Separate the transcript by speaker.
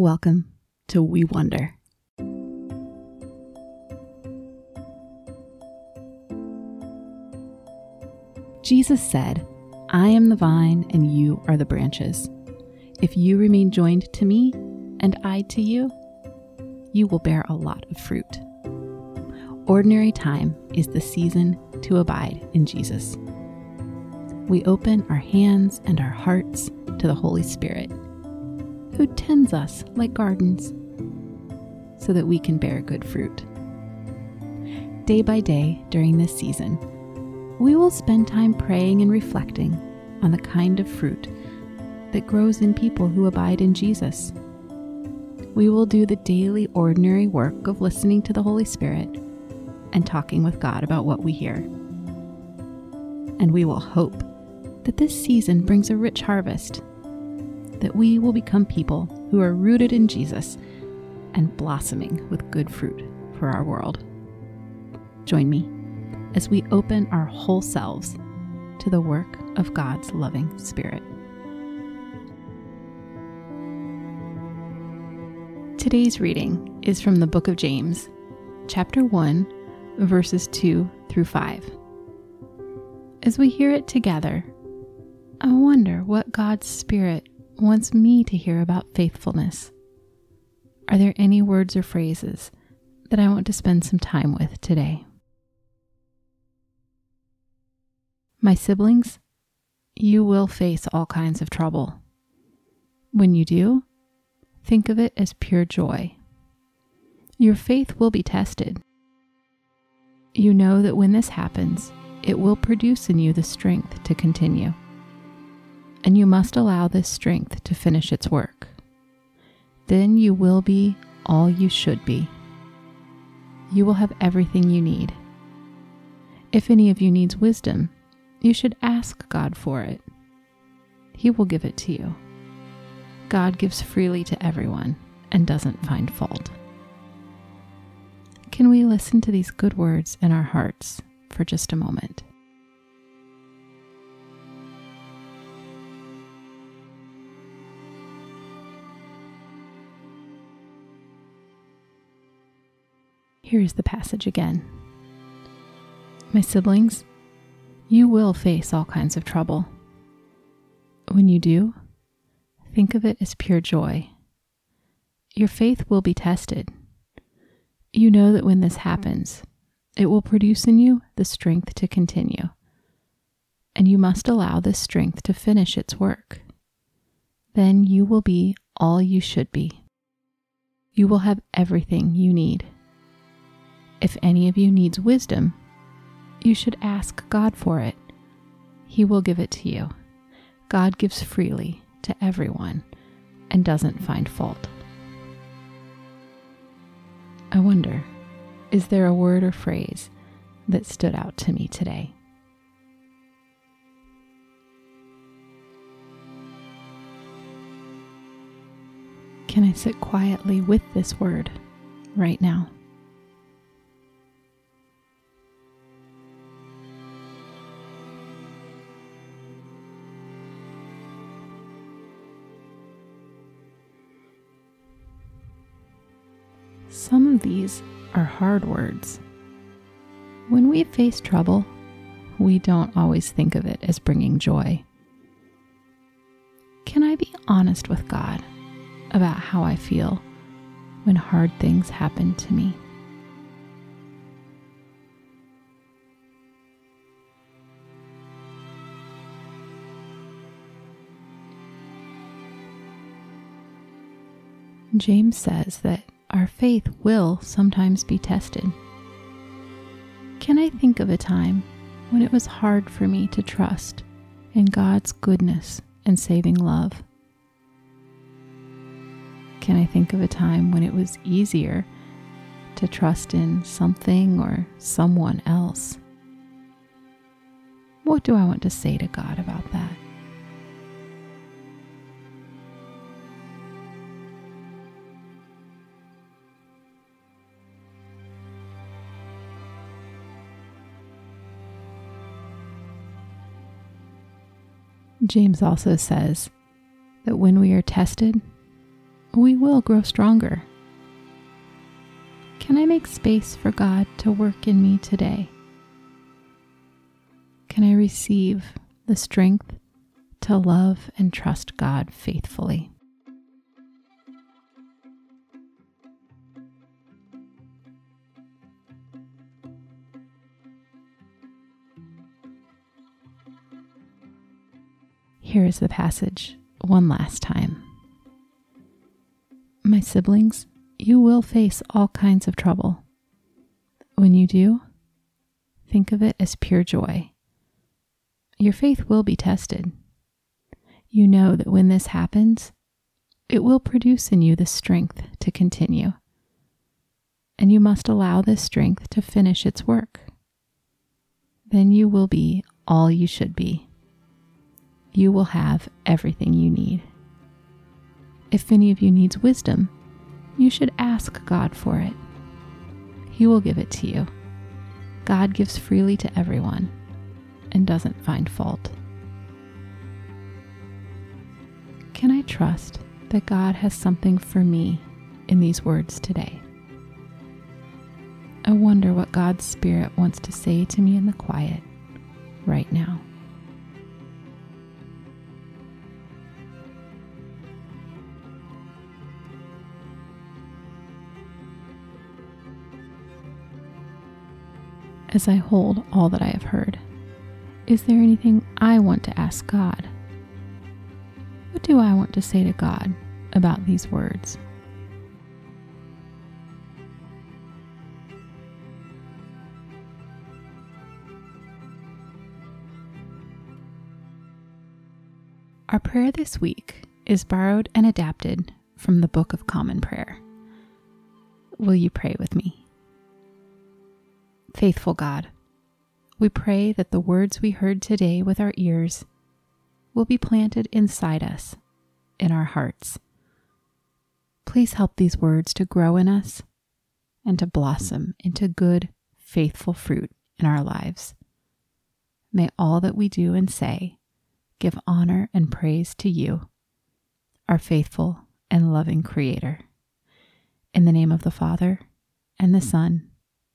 Speaker 1: Welcome to We Wonder. Jesus said, I am the vine and you are the branches. If you remain joined to me and I to you, you will bear a lot of fruit. Ordinary time is the season to abide in Jesus. We open our hands and our hearts to the Holy Spirit, who tends us like gardens so that we can bear good fruit. Day by day during this season, we will spend time praying and reflecting on the kind of fruit that grows in people who abide in Jesus. We will do the daily, ordinary work of listening to the Holy Spirit and talking with God about what we hear. And we will hope that this season brings a rich harvest, that we will become people who are rooted in Jesus and blossoming with good fruit for our world. Join me as we open our whole selves to the work of God's loving Spirit. Today's reading is from the book of James, chapter 1, verses 2 through 5. As we hear it together, I wonder what God's Spirit wants me to hear about faithfulness. Are there any words or phrases that I want to spend some time with today? My siblings, you will face all kinds of trouble. When you do, think of it as pure joy. Your faith will be tested. You know that when this happens, it will produce in you the strength to continue. And you must allow this strength to finish its work. Then you will be all you should be. You will have everything you need. If any of you needs wisdom, you should ask God for it. He will give it to you. God gives freely to everyone and doesn't find fault. Can we listen to these good words in our hearts for just a moment? Here is the passage again. My siblings, you will face all kinds of trouble. When you do, think of it as pure joy. Your faith will be tested. You know that when this happens, it will produce in you the strength to continue. And you must allow this strength to finish its work. Then you will be all you should be. You will have everything you need. If any of you needs wisdom, you should ask God for it. He will give it to you. God gives freely to everyone and doesn't find fault. I wonder, is there a word or phrase that stood out to me today? Can I sit quietly with this word right now? Some of these are hard words. When we face trouble, we don't always think of it as bringing joy. Can I be honest with God about how I feel when hard things happen to me? James says that our faith will sometimes be tested. Can I think of a time when it was hard for me to trust in God's goodness and saving love? Can I think of a time when it was easier to trust in something or someone else? What do I want to say to God about that? James also says that when we are tested, we will grow stronger. Can I make space for God to work in me today? Can I receive the strength to love and trust God faithfully? Here is the passage one last time. My siblings, you will face all kinds of trouble. When you do, think of it as pure joy. Your faith will be tested. You know that when this happens, it will produce in you the strength to continue. And you must allow this strength to finish its work. Then you will be all you should be you will have everything you need. If any of you needs wisdom, you should ask God for it. He will give it to you. God gives freely to everyone and doesn't find fault. Can I trust that God has something for me in these words today? I wonder what God's Spirit wants to say to me in the quiet right now. As I hold all that I have heard? Is there anything I want to ask God? What do I want to say to God about these words? Our prayer this week is borrowed and adapted from the Book of Common Prayer. Will you pray with me? Faithful God, we pray that the words we heard today with our ears will be planted inside us, in our hearts. Please help these words to grow in us and to blossom into good, faithful fruit in our lives. May all that we do and say give honor and praise to you, our faithful and loving Creator. In the name of the Father, and the Son,